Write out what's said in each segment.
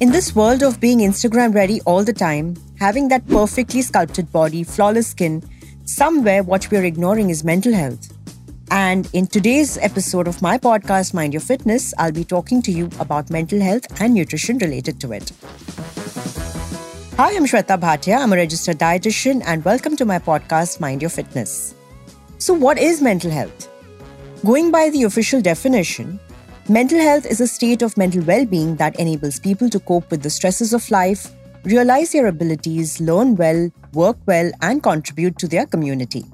In this world of being Instagram ready all the time, having that perfectly sculpted body, flawless skin, somewhere what we're ignoring is mental health. And in today's episode of my podcast, Mind Your Fitness, I'll be talking to you about mental health and nutrition related to it. Hi, I'm Shwetha Bhatia. I'm a registered dietitian, and welcome to my podcast, Mind Your Fitness. So, what is mental health? Going by the official definition, mental health is a state of mental well being that enables people to cope with the stresses of life, realize their abilities, learn well, work well, and contribute to their community.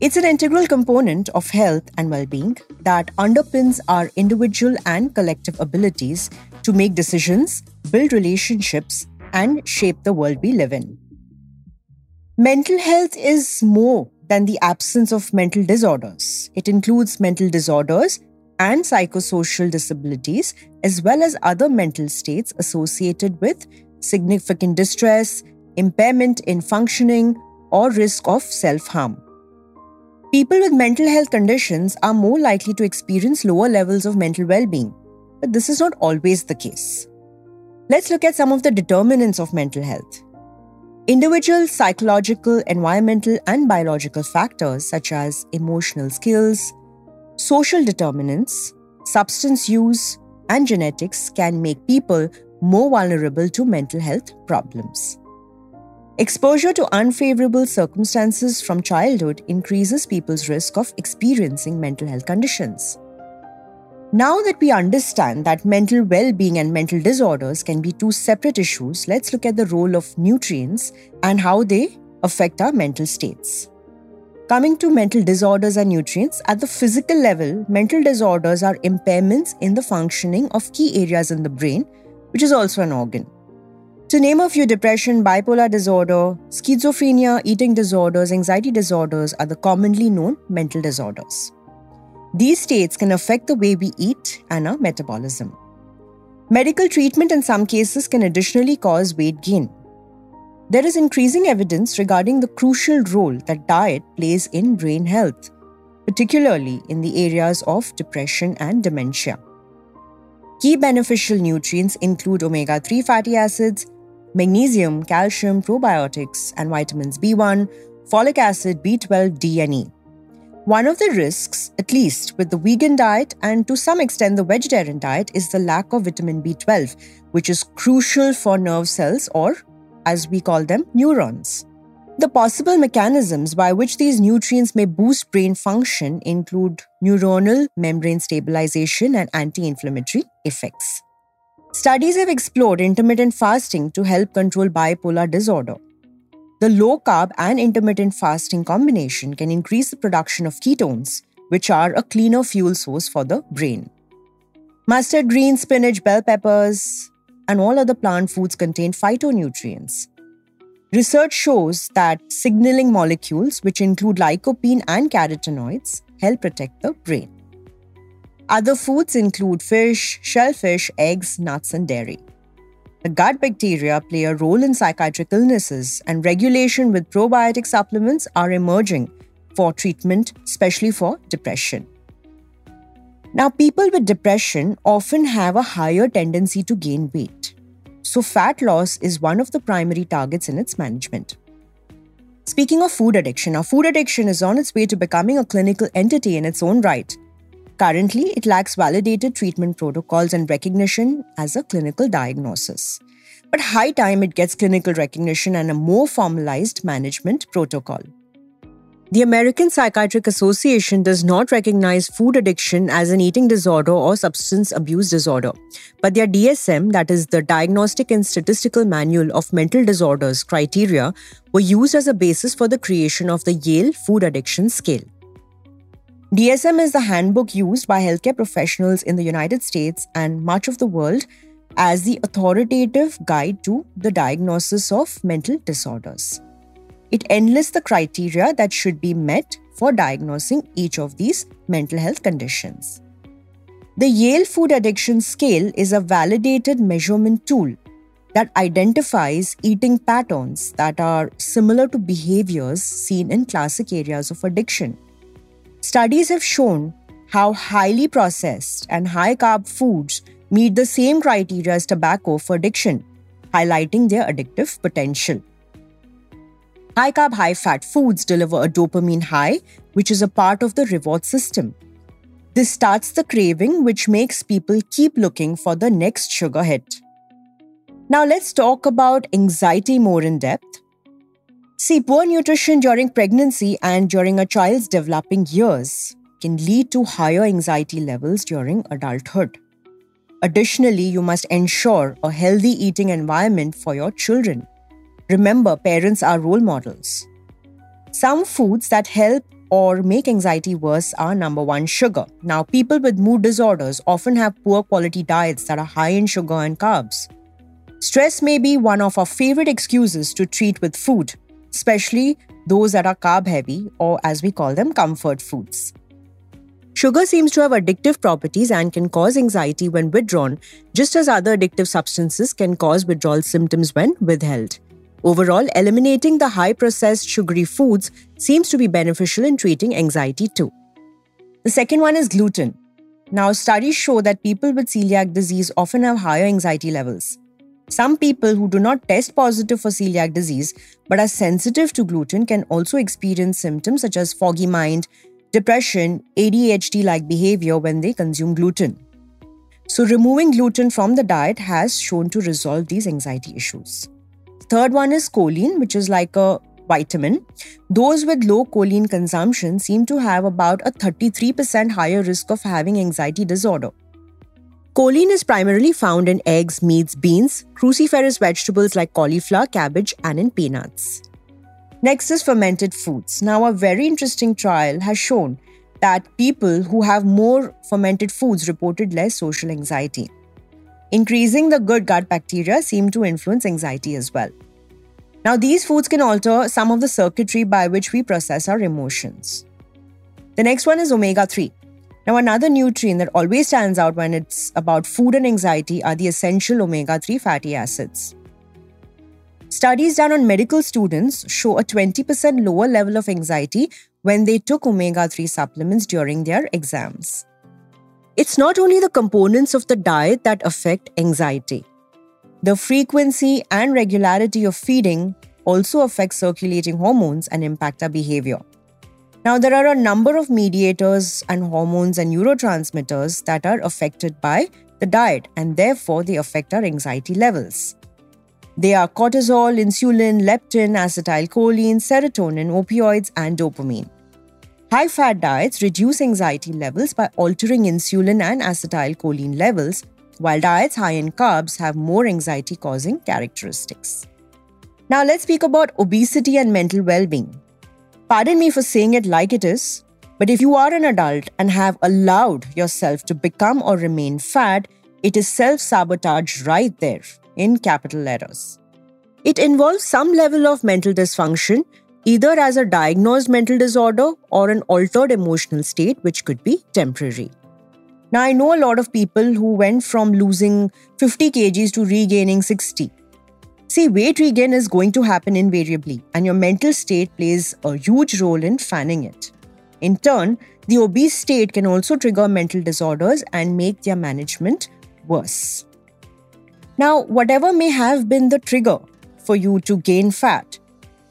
It's an integral component of health and well being that underpins our individual and collective abilities to make decisions, build relationships, and shape the world we live in. Mental health is more than the absence of mental disorders. It includes mental disorders and psychosocial disabilities, as well as other mental states associated with significant distress, impairment in functioning, or risk of self harm. People with mental health conditions are more likely to experience lower levels of mental well being, but this is not always the case. Let's look at some of the determinants of mental health. Individual psychological, environmental, and biological factors such as emotional skills, social determinants, substance use, and genetics can make people more vulnerable to mental health problems. Exposure to unfavorable circumstances from childhood increases people's risk of experiencing mental health conditions. Now that we understand that mental well being and mental disorders can be two separate issues, let's look at the role of nutrients and how they affect our mental states. Coming to mental disorders and nutrients, at the physical level, mental disorders are impairments in the functioning of key areas in the brain, which is also an organ. To name a few, depression, bipolar disorder, schizophrenia, eating disorders, anxiety disorders are the commonly known mental disorders. These states can affect the way we eat and our metabolism. Medical treatment in some cases can additionally cause weight gain. There is increasing evidence regarding the crucial role that diet plays in brain health, particularly in the areas of depression and dementia. Key beneficial nutrients include omega 3 fatty acids, magnesium, calcium, probiotics, and vitamins B1, folic acid, B12, D, and E. One of the risks, at least with the vegan diet and to some extent the vegetarian diet, is the lack of vitamin B12, which is crucial for nerve cells or, as we call them, neurons. The possible mechanisms by which these nutrients may boost brain function include neuronal membrane stabilization and anti inflammatory effects. Studies have explored intermittent fasting to help control bipolar disorder. The low carb and intermittent fasting combination can increase the production of ketones, which are a cleaner fuel source for the brain. Mustard greens, spinach, bell peppers, and all other plant foods contain phytonutrients. Research shows that signaling molecules, which include lycopene and carotenoids, help protect the brain. Other foods include fish, shellfish, eggs, nuts, and dairy. The gut bacteria play a role in psychiatric illnesses, and regulation with probiotic supplements are emerging for treatment, especially for depression. Now, people with depression often have a higher tendency to gain weight. So, fat loss is one of the primary targets in its management. Speaking of food addiction, now food addiction is on its way to becoming a clinical entity in its own right. Currently, it lacks validated treatment protocols and recognition as a clinical diagnosis. But high time it gets clinical recognition and a more formalized management protocol. The American Psychiatric Association does not recognize food addiction as an eating disorder or substance abuse disorder, but their DSM, that is the Diagnostic and Statistical Manual of Mental Disorders criteria, were used as a basis for the creation of the Yale Food Addiction Scale. DSM is the handbook used by healthcare professionals in the United States and much of the world as the authoritative guide to the diagnosis of mental disorders. It enlists the criteria that should be met for diagnosing each of these mental health conditions. The Yale Food Addiction Scale is a validated measurement tool that identifies eating patterns that are similar to behaviors seen in classic areas of addiction. Studies have shown how highly processed and high carb foods meet the same criteria as tobacco for addiction, highlighting their addictive potential. High carb, high fat foods deliver a dopamine high, which is a part of the reward system. This starts the craving, which makes people keep looking for the next sugar hit. Now, let's talk about anxiety more in depth. See, poor nutrition during pregnancy and during a child's developing years can lead to higher anxiety levels during adulthood. Additionally, you must ensure a healthy eating environment for your children. Remember, parents are role models. Some foods that help or make anxiety worse are number one, sugar. Now, people with mood disorders often have poor quality diets that are high in sugar and carbs. Stress may be one of our favorite excuses to treat with food, especially those that are carb heavy or as we call them, comfort foods. Sugar seems to have addictive properties and can cause anxiety when withdrawn, just as other addictive substances can cause withdrawal symptoms when withheld. Overall, eliminating the high processed sugary foods seems to be beneficial in treating anxiety too. The second one is gluten. Now, studies show that people with celiac disease often have higher anxiety levels. Some people who do not test positive for celiac disease but are sensitive to gluten can also experience symptoms such as foggy mind, depression, ADHD like behavior when they consume gluten. So, removing gluten from the diet has shown to resolve these anxiety issues. Third one is choline, which is like a vitamin. Those with low choline consumption seem to have about a 33% higher risk of having anxiety disorder. Choline is primarily found in eggs, meats, beans, cruciferous vegetables like cauliflower, cabbage, and in peanuts. Next is fermented foods. Now, a very interesting trial has shown that people who have more fermented foods reported less social anxiety. Increasing the good gut bacteria seem to influence anxiety as well. Now, these foods can alter some of the circuitry by which we process our emotions. The next one is omega 3. Now, another nutrient that always stands out when it's about food and anxiety are the essential omega 3 fatty acids. Studies done on medical students show a 20% lower level of anxiety when they took omega 3 supplements during their exams. It's not only the components of the diet that affect anxiety. The frequency and regularity of feeding also affect circulating hormones and impact our behavior. Now, there are a number of mediators and hormones and neurotransmitters that are affected by the diet, and therefore they affect our anxiety levels. They are cortisol, insulin, leptin, acetylcholine, serotonin, opioids, and dopamine. High fat diets reduce anxiety levels by altering insulin and acetylcholine levels, while diets high in carbs have more anxiety causing characteristics. Now, let's speak about obesity and mental well being. Pardon me for saying it like it is, but if you are an adult and have allowed yourself to become or remain fat, it is self sabotage right there in capital letters. It involves some level of mental dysfunction either as a diagnosed mental disorder or an altered emotional state, which could be temporary. Now, I know a lot of people who went from losing 50 kgs to regaining 60. See, weight regain is going to happen invariably, and your mental state plays a huge role in fanning it. In turn, the obese state can also trigger mental disorders and make their management worse. Now, whatever may have been the trigger for you to gain fat,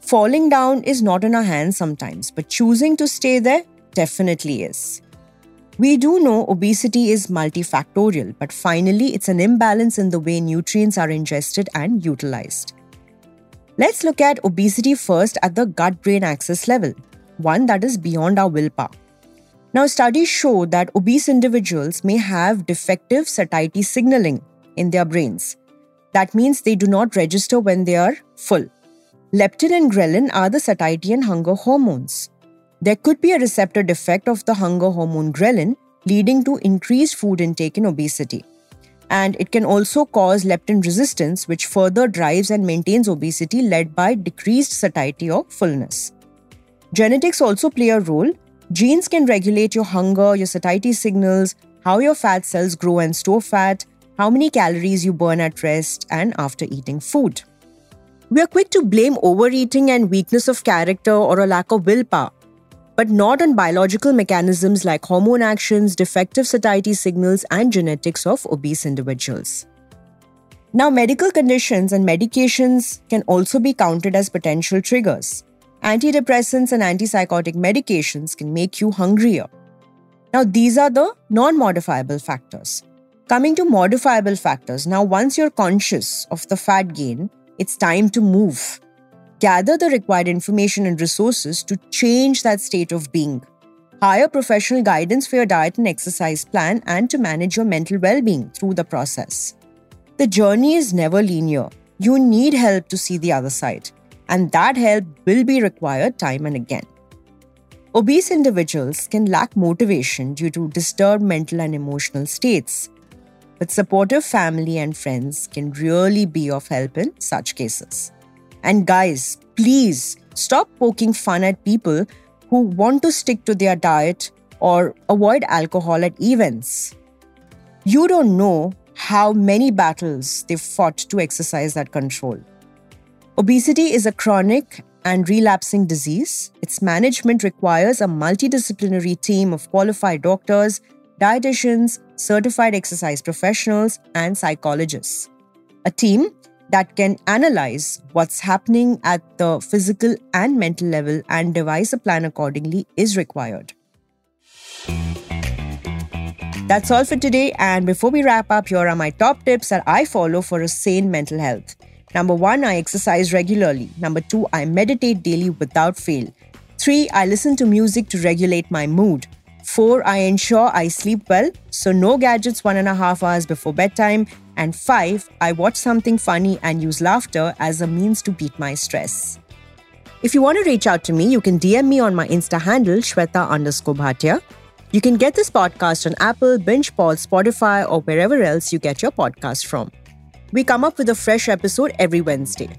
Falling down is not in our hands sometimes, but choosing to stay there definitely is. We do know obesity is multifactorial, but finally, it's an imbalance in the way nutrients are ingested and utilized. Let's look at obesity first at the gut brain axis level, one that is beyond our willpower. Now, studies show that obese individuals may have defective satiety signaling in their brains. That means they do not register when they are full. Leptin and ghrelin are the satiety and hunger hormones. There could be a receptor defect of the hunger hormone ghrelin, leading to increased food intake in obesity. And it can also cause leptin resistance, which further drives and maintains obesity led by decreased satiety or fullness. Genetics also play a role. Genes can regulate your hunger, your satiety signals, how your fat cells grow and store fat, how many calories you burn at rest and after eating food. We are quick to blame overeating and weakness of character or a lack of willpower. But not on biological mechanisms like hormone actions, defective satiety signals, and genetics of obese individuals. Now, medical conditions and medications can also be counted as potential triggers. Antidepressants and antipsychotic medications can make you hungrier. Now, these are the non modifiable factors. Coming to modifiable factors, now once you're conscious of the fat gain, it's time to move. Gather the required information and resources to change that state of being. Hire professional guidance for your diet and exercise plan and to manage your mental well being through the process. The journey is never linear. You need help to see the other side, and that help will be required time and again. Obese individuals can lack motivation due to disturbed mental and emotional states, but supportive family and friends can really be of help in such cases. And guys, please stop poking fun at people who want to stick to their diet or avoid alcohol at events. You don't know how many battles they've fought to exercise that control. Obesity is a chronic and relapsing disease. Its management requires a multidisciplinary team of qualified doctors, dietitians, certified exercise professionals, and psychologists. A team that can analyze what's happening at the physical and mental level and devise a plan accordingly is required. That's all for today. And before we wrap up, here are my top tips that I follow for a sane mental health. Number one, I exercise regularly. Number two, I meditate daily without fail. Three, I listen to music to regulate my mood. Four, I ensure I sleep well, so no gadgets one and a half hours before bedtime. And five, I watch something funny and use laughter as a means to beat my stress. If you want to reach out to me, you can DM me on my Insta handle, Shwetha underscore Bhatia. You can get this podcast on Apple, BingePod, Spotify, or wherever else you get your podcast from. We come up with a fresh episode every Wednesday.